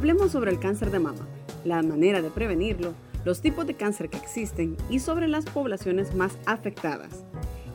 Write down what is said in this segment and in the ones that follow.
hablemos sobre el cáncer de mama, la manera de prevenirlo, los tipos de cáncer que existen y sobre las poblaciones más afectadas.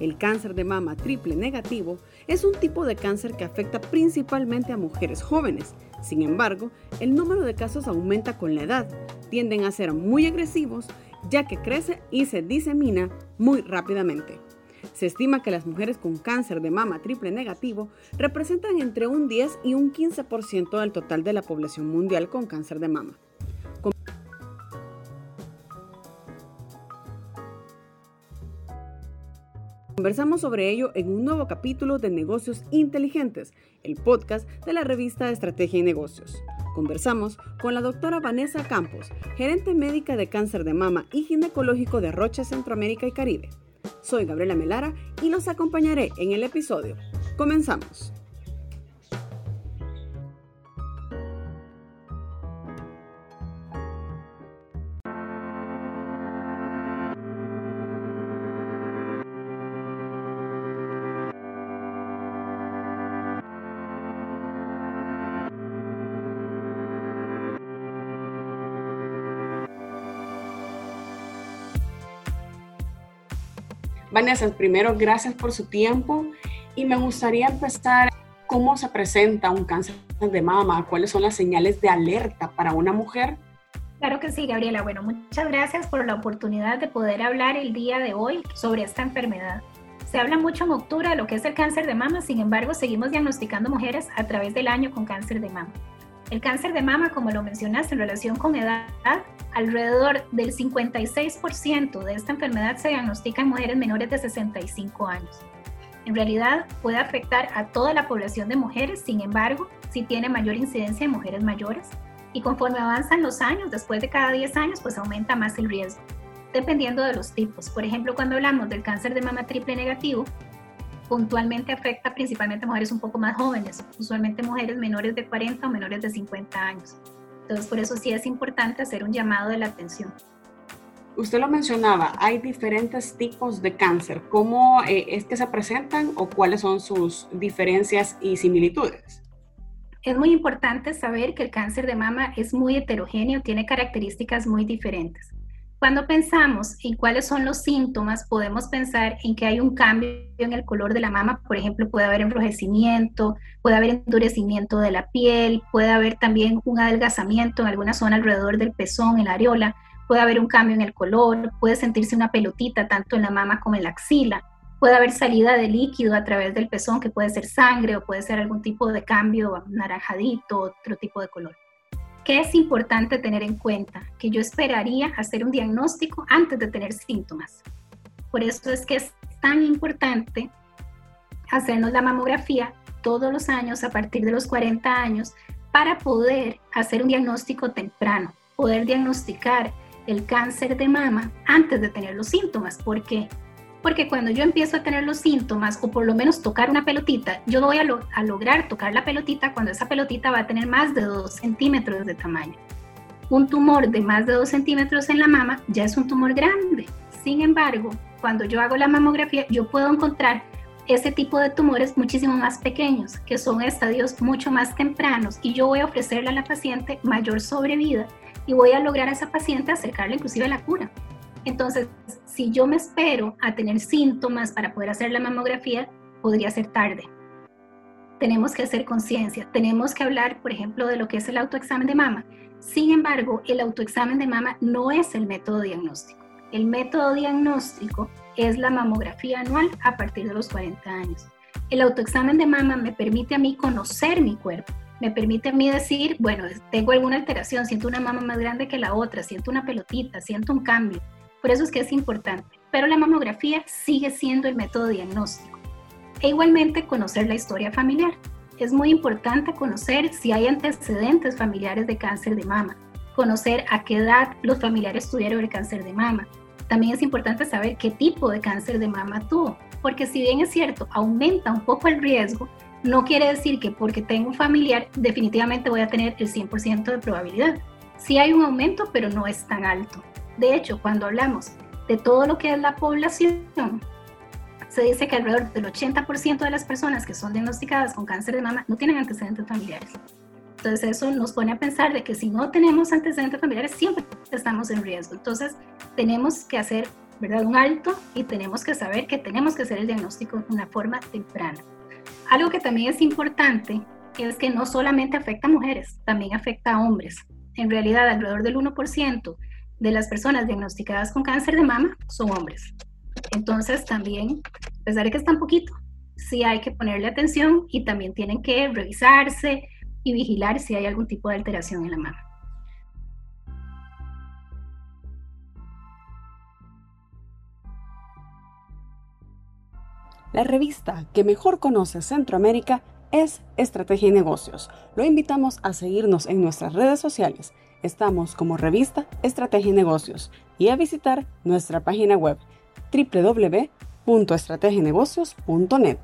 El cáncer de mama triple negativo es un tipo de cáncer que afecta principalmente a mujeres jóvenes. Sin embargo, el número de casos aumenta con la edad. Tienden a ser muy agresivos ya que crece y se disemina muy rápidamente. Se estima que las mujeres con cáncer de mama triple negativo representan entre un 10 y un 15% del total de la población mundial con cáncer de mama. Conversamos sobre ello en un nuevo capítulo de Negocios Inteligentes, el podcast de la revista Estrategia y Negocios. Conversamos con la doctora Vanessa Campos, gerente médica de cáncer de mama y ginecológico de Rocha Centroamérica y Caribe. Soy Gabriela Melara y los acompañaré en el episodio. Comenzamos. Vanessa, primero, gracias por su tiempo y me gustaría empezar cómo se presenta un cáncer de mama, cuáles son las señales de alerta para una mujer. Claro que sí, Gabriela. Bueno, muchas gracias por la oportunidad de poder hablar el día de hoy sobre esta enfermedad. Se habla mucho en octubre de lo que es el cáncer de mama, sin embargo, seguimos diagnosticando mujeres a través del año con cáncer de mama. El cáncer de mama, como lo mencionaste en relación con edad, alrededor del 56% de esta enfermedad se diagnostica en mujeres menores de 65 años. En realidad puede afectar a toda la población de mujeres, sin embargo, sí tiene mayor incidencia en mujeres mayores y conforme avanzan los años, después de cada 10 años, pues aumenta más el riesgo, dependiendo de los tipos. Por ejemplo, cuando hablamos del cáncer de mama triple negativo, puntualmente afecta principalmente a mujeres un poco más jóvenes, usualmente mujeres menores de 40 o menores de 50 años. Entonces, por eso sí es importante hacer un llamado de la atención. Usted lo mencionaba, hay diferentes tipos de cáncer. ¿Cómo eh, es que se presentan o cuáles son sus diferencias y similitudes? Es muy importante saber que el cáncer de mama es muy heterogéneo, tiene características muy diferentes. Cuando pensamos en cuáles son los síntomas, podemos pensar en que hay un cambio en el color de la mama, por ejemplo, puede haber enrojecimiento, puede haber endurecimiento de la piel, puede haber también un adelgazamiento en alguna zona alrededor del pezón, en la areola, puede haber un cambio en el color, puede sentirse una pelotita tanto en la mama como en la axila, puede haber salida de líquido a través del pezón, que puede ser sangre o puede ser algún tipo de cambio naranjadito, otro tipo de color. ¿Qué es importante tener en cuenta? Que yo esperaría hacer un diagnóstico antes de tener síntomas. Por eso es que es tan importante hacernos la mamografía todos los años a partir de los 40 años para poder hacer un diagnóstico temprano, poder diagnosticar el cáncer de mama antes de tener los síntomas, porque porque cuando yo empiezo a tener los síntomas o por lo menos tocar una pelotita, yo voy a, lograr tocar la pelotita cuando esa pelotita va a tener más de 2 centímetros de tamaño. Un tumor de más de 2 centímetros en la mama ya es un tumor grande. Sin embargo, cuando yo hago la mamografía, yo puedo encontrar ese tipo de tumores muchísimo más pequeños, que son estadios mucho más tempranos, y yo voy a ofrecerle a la paciente mayor sobrevida y voy a lograr a esa paciente acercarle inclusive a la cura. Entonces, si yo me espero a tener síntomas para poder hacer la mamografía, podría ser tarde. Tenemos que hacer conciencia, tenemos que hablar, por ejemplo, de lo que es el autoexamen de mama. Sin embargo, el autoexamen de mama no es el método diagnóstico. El método diagnóstico es la mamografía anual a partir de los 40 años. El autoexamen de mama me permite a mí conocer mi cuerpo, me permite a mí decir, bueno, tengo alguna alteración, siento una mama más grande que la otra, siento una pelotita, siento un cambio, por eso es que es importante. Pero la mamografía sigue siendo el método diagnóstico. E igualmente conocer la historia familiar. Es muy importante conocer si hay antecedentes familiares de cáncer de mama, conocer a qué edad los familiares tuvieron el cáncer de mama. También es importante saber qué tipo de cáncer de mama tuvo, porque si bien es cierto, aumenta un poco el riesgo, no quiere decir que porque tengo un familiar definitivamente voy a tener el 100% de probabilidad. Sí hay un aumento, pero no es tan alto. De hecho, cuando hablamos de todo lo que es la población, se dice que alrededor del 80% de las personas que son diagnosticadas con cáncer de mama no tienen antecedentes familiares. Entonces eso nos pone a pensar de que si no tenemos antecedentes familiares siempre estamos en riesgo. Entonces tenemos que hacer ¿verdad? un alto y tenemos que saber que tenemos que hacer el diagnóstico de una forma temprana. Algo que también es importante es que no solamente afecta a mujeres, también afecta a hombres. En realidad, alrededor del 1% de las personas diagnosticadas con cáncer de mama son hombres. Entonces, también, a pesar de que es tan poquito, sí hay que ponerle atención y también tienen que revisarse y vigilar si hay algún tipo de alteración en la mama. La revista que mejor conoce Centroamérica es Estrategia y Negocios. Lo invitamos a seguirnos en nuestras redes sociales. Estamos como revista Estrategia y Negocios y a visitar nuestra página web www.estrategienegocios.net.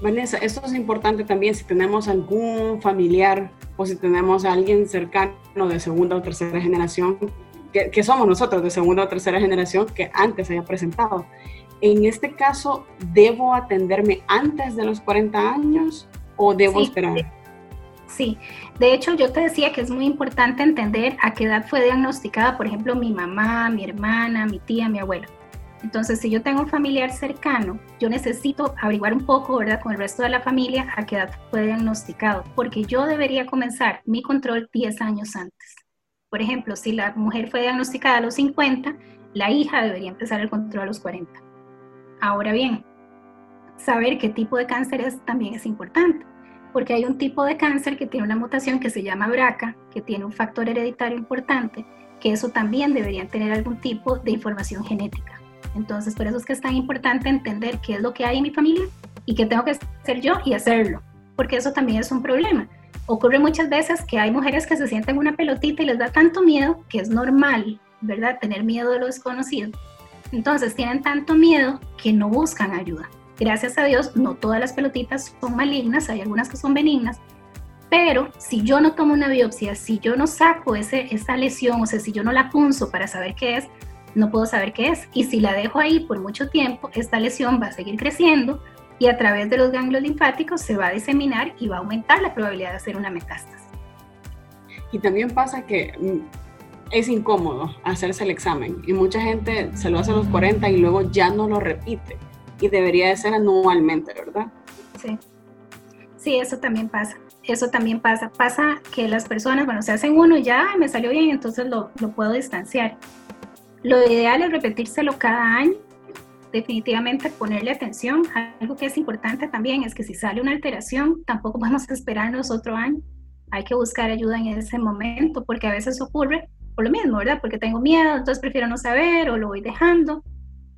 Vanessa, esto es importante también si tenemos algún familiar o si tenemos a alguien cercano de segunda o tercera generación, que, somos nosotros de segunda o tercera generación que antes haya presentado. En este caso, ¿debo atenderme antes de los 40 años o debo esperar? Sí, de hecho yo te decía que es muy importante entender a qué edad fue diagnosticada, por ejemplo, mi mamá, mi hermana, mi tía, mi abuelo. Entonces, si yo tengo un familiar cercano, yo necesito averiguar un poco, ¿verdad?, con el resto de la familia a qué edad fue diagnosticado, porque yo debería comenzar mi control 10 años antes. Por ejemplo, si la mujer fue diagnosticada a los 50, la hija debería empezar el control a los 40. Ahora bien, saber qué tipo de cáncer es también es importante, porque hay un tipo de cáncer que tiene una mutación que se llama BRCA, que tiene un factor hereditario importante, que eso también debería tener algún tipo de información genética. Entonces, por eso es que es tan importante entender qué es lo que hay en mi familia y qué tengo que hacer yo y hacerlo, porque eso también es un problema. Ocurre muchas veces que hay mujeres que se sienten una pelotita y les da tanto miedo, que es normal, ¿verdad? Tener miedo de lo desconocido. Entonces, tienen tanto miedo que no buscan ayuda. Gracias a Dios, no todas las pelotitas son malignas, hay algunas que son benignas, pero si yo no tomo una biopsia, si yo no saco ese, esa lesión, o sea, si yo no la punzo para saber qué es, no puedo saber qué es. Y si la dejo ahí por mucho tiempo, esta lesión va a seguir creciendo y a través de los ganglios linfáticos se va a diseminar y va a aumentar la probabilidad de hacer una metástasis. Y también pasa que mm, es incómodo hacerse el examen y mucha gente se lo hace a los 40 y luego ya no lo repite y debería de ser anualmente, ¿verdad? Sí, sí, eso también pasa. Eso también pasa. Pasa que las personas, bueno, se hacen uno y ya me salió bien, entonces lo, lo puedo distanciar. Lo ideal es repetírselo cada año, definitivamente ponerle atención. Algo que es importante también es que si sale una alteración, tampoco a esperarnos otro año. Hay que buscar ayuda en ese momento, porque a veces ocurre por lo mismo, ¿verdad? Porque tengo miedo, entonces prefiero no saber o lo voy dejando,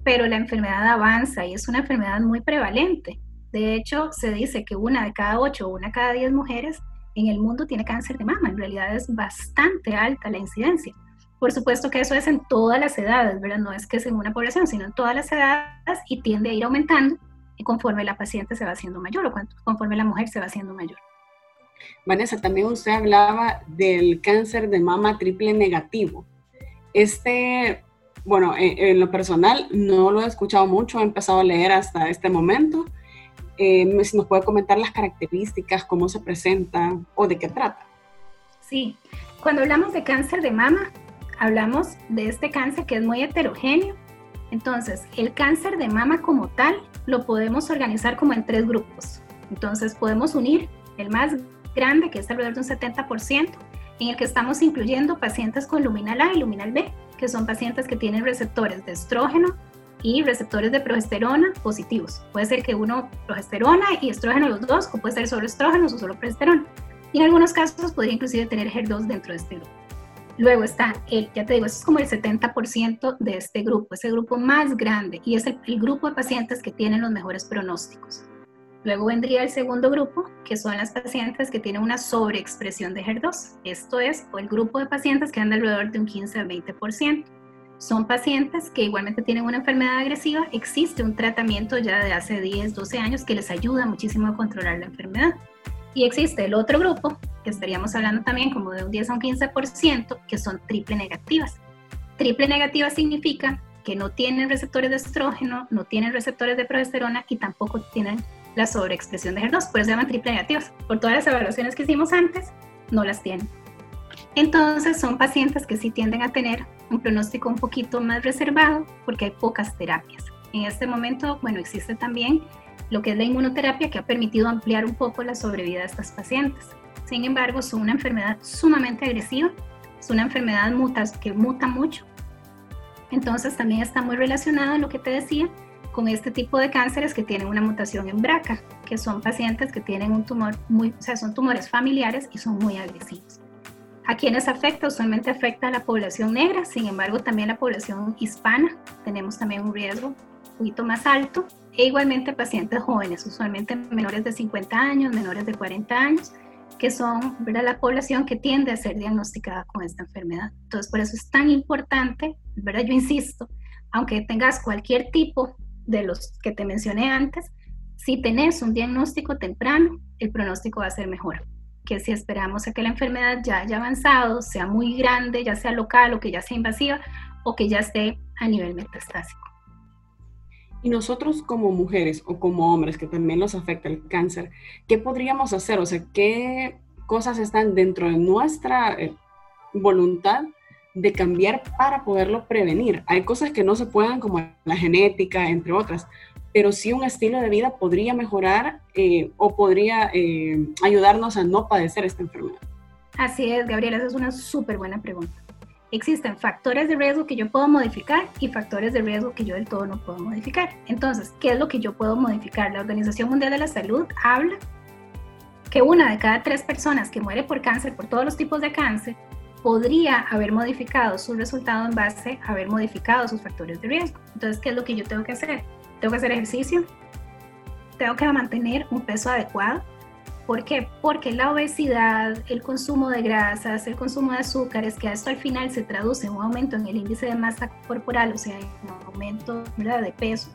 pero la enfermedad avanza y es una enfermedad muy prevalente. De hecho, se dice que una de cada ocho o una cada diez mujeres en el mundo tiene cáncer de mama. En realidad es bastante alta la incidencia. Por supuesto que eso es en todas las edades, ¿verdad? No es que sea en una población, sino en todas las edades y tiende a ir aumentando conforme la paciente se va haciendo mayor o conforme la mujer se va haciendo mayor. Vanessa, también usted hablaba del cáncer de mama triple negativo. Este, bueno, en, lo personal no lo he escuchado mucho, he empezado a leer hasta este momento. Eh, si nos puede comentar las características, cómo se presenta o de qué trata. Sí, cuando hablamos de cáncer de mama, hablamos de este cáncer que es muy heterogéneo. Entonces, el cáncer de mama como tal lo podemos organizar como en tres grupos. Entonces, podemos unir el más grande, que es alrededor de un 70%, en el que estamos incluyendo pacientes con luminal A y luminal B, que son pacientes que tienen receptores de estrógeno y receptores de progesterona positivos. Puede ser que uno progesterona y estrógeno los dos, o puede ser solo estrógenos o solo progesterona. Y en algunos casos podría inclusive tener HER2 dentro de este grupo. Luego está, el, ya te digo, es como el 70% de este grupo, ese grupo más grande, y es el, grupo de pacientes que tienen los mejores pronósticos. Luego vendría el segundo grupo, que son las pacientes que tienen una sobreexpresión de HER2. Esto es el grupo de pacientes que andan alrededor de un 15 al 20%. Son pacientes que igualmente tienen una enfermedad agresiva. Existe un tratamiento ya de hace 10, 12 años que les ayuda muchísimo a controlar la enfermedad. Y existe el otro grupo, que estaríamos hablando también como de un 10 a un 15%, que son triple negativas. Triple negativa significa que no tienen receptores de estrógeno, no tienen receptores de progesterona y tampoco tienen la sobreexpresión de HER2, por eso se llaman triple negativas. Por todas las evaluaciones que hicimos antes, no las tienen. Entonces son pacientes que sí tienden a tener un pronóstico un poquito más reservado porque hay pocas terapias. En este momento, bueno, existe también lo que es la inmunoterapia que ha permitido ampliar un poco la sobrevida de estas pacientes. Sin embargo, son una enfermedad sumamente agresiva, es una enfermedad que muta mucho. Entonces también está muy relacionado a lo que te decía con este tipo de cánceres que tienen una mutación en BRCA, que son pacientes que tienen un tumor muy, o sea, son tumores familiares y son muy agresivos. A quienes afecta, usualmente afecta a la población negra, sin embargo también la población hispana, tenemos también un riesgo poquito más alto, e igualmente pacientes jóvenes, usualmente menores de 50 años, menores de 40 años, que son ¿verdad? la población que tiende a ser diagnosticada con esta enfermedad. Entonces, por eso es tan importante, ¿verdad? Yo insisto, aunque tengas cualquier tipo de los que te mencioné antes, si tenés un diagnóstico temprano, el pronóstico va a ser mejor que si esperamos a que la enfermedad ya haya avanzado, sea muy grande, ya sea local o que ya sea invasiva o que ya esté a nivel metastásico. Y nosotros como mujeres o como hombres que también nos afecta el cáncer, ¿qué podríamos hacer? O sea, ¿qué cosas están dentro de nuestra eh, voluntad de cambiar para poderlo prevenir? Hay cosas que no se puedan, como la genética, entre otras, pero sí un estilo de vida podría mejorar eh, o podría eh, ayudarnos a no padecer esta enfermedad. Así es, Gabriela, esa es una súper buena pregunta existen factores de riesgo que yo puedo modificar y factores de riesgo que yo del todo no puedo modificar. Entonces, ¿qué es lo que yo puedo modificar? La Organización Mundial de la Salud habla que una de cada tres personas que muere por cáncer, por todos los tipos de cáncer, podría haber modificado su resultado en base a haber modificado sus factores de riesgo. Entonces, ¿qué es lo que yo tengo que hacer? Tengo que hacer ejercicio, tengo que mantener un peso adecuado, ¿Por qué? Porque la obesidad, el consumo de grasas, el consumo de azúcares, que esto al final se traduce en un aumento en el índice de masa corporal, o sea, en un aumento de peso,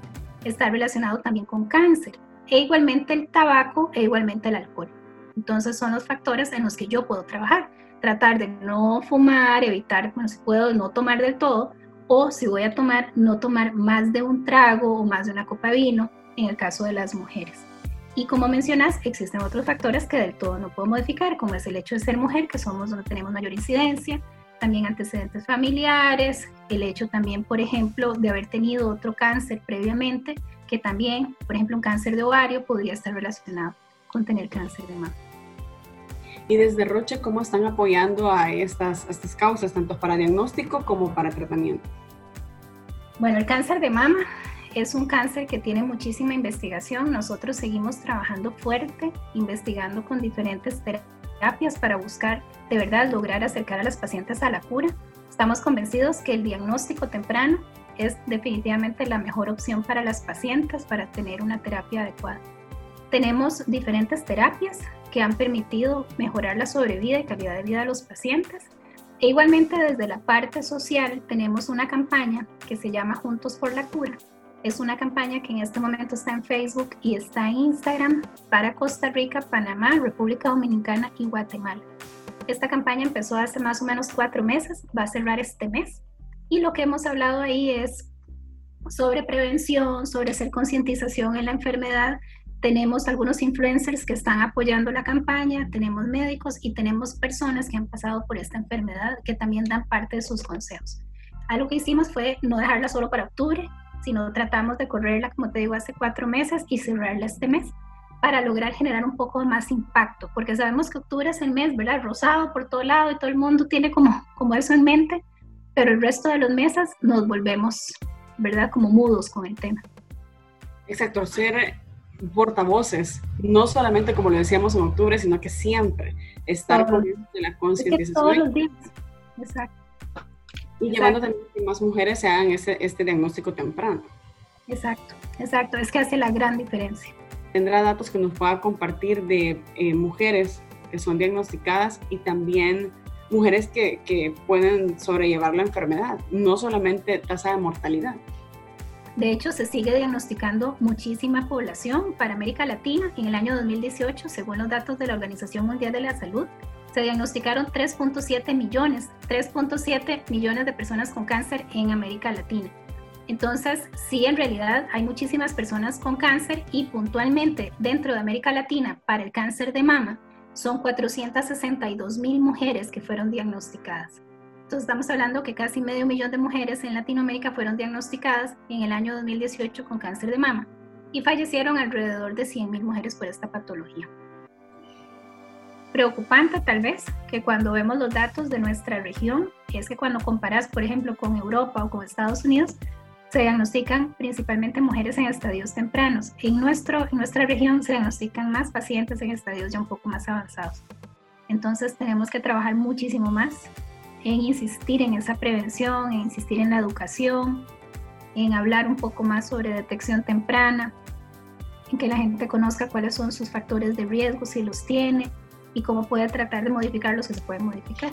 está relacionado también con cáncer. E igualmente el tabaco e igualmente el alcohol. Entonces son los factores en los que yo puedo trabajar. Tratar de no fumar, evitar, bueno, si puedo no tomar del todo, o si voy a tomar, no tomar más de un trago o más de una copa de vino, en el caso de las mujeres. Y como mencionas, existen otros factores que del todo no puedo modificar, como es el hecho de ser mujer, que somos donde tenemos mayor incidencia, también antecedentes familiares, el hecho también, por ejemplo, de haber tenido otro cáncer previamente, que también, por ejemplo, un cáncer de ovario podría estar relacionado con tener cáncer de mama. Y desde Roche, ¿cómo están apoyando a estas, a estas causas, tanto para diagnóstico como para tratamiento? Bueno, el cáncer de mama es un cáncer que tiene muchísima investigación. Nosotros seguimos trabajando fuerte, investigando con diferentes terapias para buscar de verdad lograr acercar a las pacientes a la cura. Estamos convencidos que el diagnóstico temprano es definitivamente la mejor opción para las pacientes para tener una terapia adecuada. Tenemos diferentes terapias que han permitido mejorar la sobrevida y calidad de vida de los pacientes. E igualmente desde la parte social tenemos una campaña que se llama Juntos por la Cura, es una campaña que en este momento está en Facebook y está en Instagram para Costa Rica, Panamá, República Dominicana y Guatemala. Esta campaña empezó hace más o menos cuatro meses, va a cerrar este mes. Y lo que hemos hablado ahí es sobre prevención, sobre hacer concientización en la enfermedad. Tenemos algunos influencers que están apoyando la campaña, tenemos médicos y tenemos personas que han pasado por esta enfermedad que también dan parte de sus consejos. Algo que hicimos fue no dejarla solo para octubre, sino tratamos de correrla, como te digo, hace cuatro meses y cerrarla este mes para lograr generar un poco más impacto, porque sabemos que octubre es el mes, ¿verdad? Rosado por todo lado y todo el mundo tiene como, como eso en mente, pero el resto de los meses nos volvemos, ¿verdad? Como mudos con el tema. Exacto, ser portavoces, no solamente como lo decíamos en octubre, sino que siempre estar con la concientización. todos los días, exacto. Y llevando también que más mujeres se hagan este, este diagnóstico temprano. Exacto, exacto, es que hace la gran diferencia. Tendrá datos que nos pueda compartir de eh, mujeres que son diagnosticadas y también mujeres que, que, pueden sobrellevar la enfermedad, no solamente tasa de mortalidad. De hecho, se sigue diagnosticando muchísima población para América Latina. En el año 2018, según los datos de la Organización Mundial de la Salud, se diagnosticaron 3.7 millones, 3.7 millones de personas con cáncer en América Latina. Entonces, sí, en realidad hay muchísimas personas con cáncer y puntualmente dentro de América Latina para el cáncer de mama son 462 mil mujeres que fueron diagnosticadas. Entonces estamos hablando que casi medio millón de mujeres en Latinoamérica fueron diagnosticadas en el año 2018 con cáncer de mama y fallecieron alrededor de 100 mil mujeres por esta patología. Preocupante tal vez que cuando vemos los datos de nuestra región, es que cuando comparas, por ejemplo, con Europa o con Estados Unidos, se diagnostican principalmente mujeres en estadios tempranos. En, nuestro, en nuestra región se diagnostican más pacientes en estadios ya un poco más avanzados. Entonces tenemos que trabajar muchísimo más en insistir en esa prevención, en insistir en la educación, en hablar un poco más sobre detección temprana, en que la gente conozca cuáles son sus factores de riesgo, si los tiene, y cómo puede tratar de modificar los que se pueden modificar.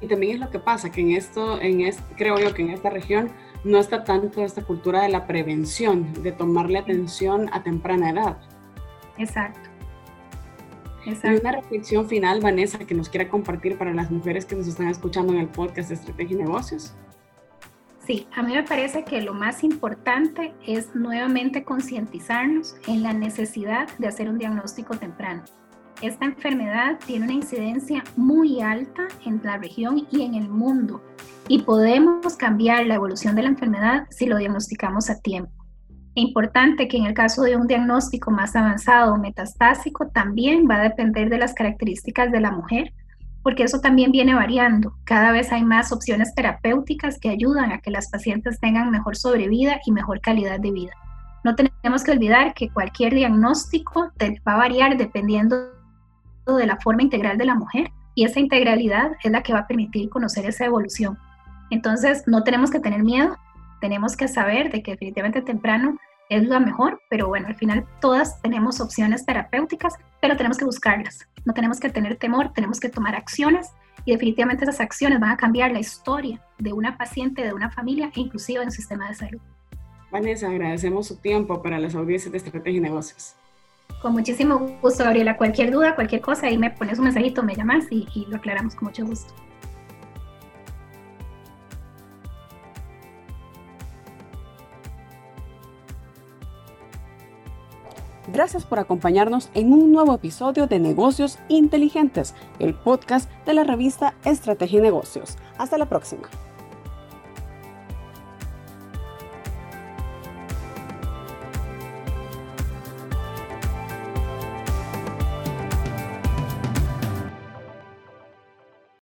Y también es lo que pasa, que en esto, en este, creo yo que en esta región no está tanto esta cultura de la prevención, de tomarle atención a temprana edad. Exacto. Exacto. Y una reflexión final, Vanessa, que nos quiera compartir para las mujeres que nos están escuchando en el podcast de Estrategia y Negocios. Sí, a mí me parece que lo más importante es nuevamente concientizarnos en la necesidad de hacer un diagnóstico temprano. Esta enfermedad tiene una incidencia muy alta en la región y en el mundo y podemos cambiar la evolución de la enfermedad si lo diagnosticamos a tiempo. Es importante que en el caso de un diagnóstico más avanzado o metastásico también va a depender de las características de la mujer, porque eso también viene variando. Cada vez hay más opciones terapéuticas que ayudan a que las pacientes tengan mejor sobrevida y mejor calidad de vida. No tenemos que olvidar que cualquier diagnóstico va a variar dependiendo de la forma integral de la mujer y esa integralidad es la que va a permitir conocer esa evolución. Entonces, no tenemos que tener miedo, tenemos que saber de que definitivamente temprano es lo mejor, pero bueno, al final todas tenemos opciones terapéuticas, pero tenemos que buscarlas. No tenemos que tener temor, tenemos que tomar acciones y definitivamente esas acciones van a cambiar la historia de una paciente, de una familia e inclusive en el sistema de salud. Vanessa, agradecemos su tiempo para las audiencias de Estrategia y Negocios. Con muchísimo gusto, Gabriela. Cualquier duda, cualquier cosa, ahí me pones un mensajito, me llamas y, y lo aclaramos con mucho gusto. Gracias por acompañarnos en un nuevo episodio de Negocios Inteligentes, el podcast de la revista Estrategia y Negocios. Hasta la próxima.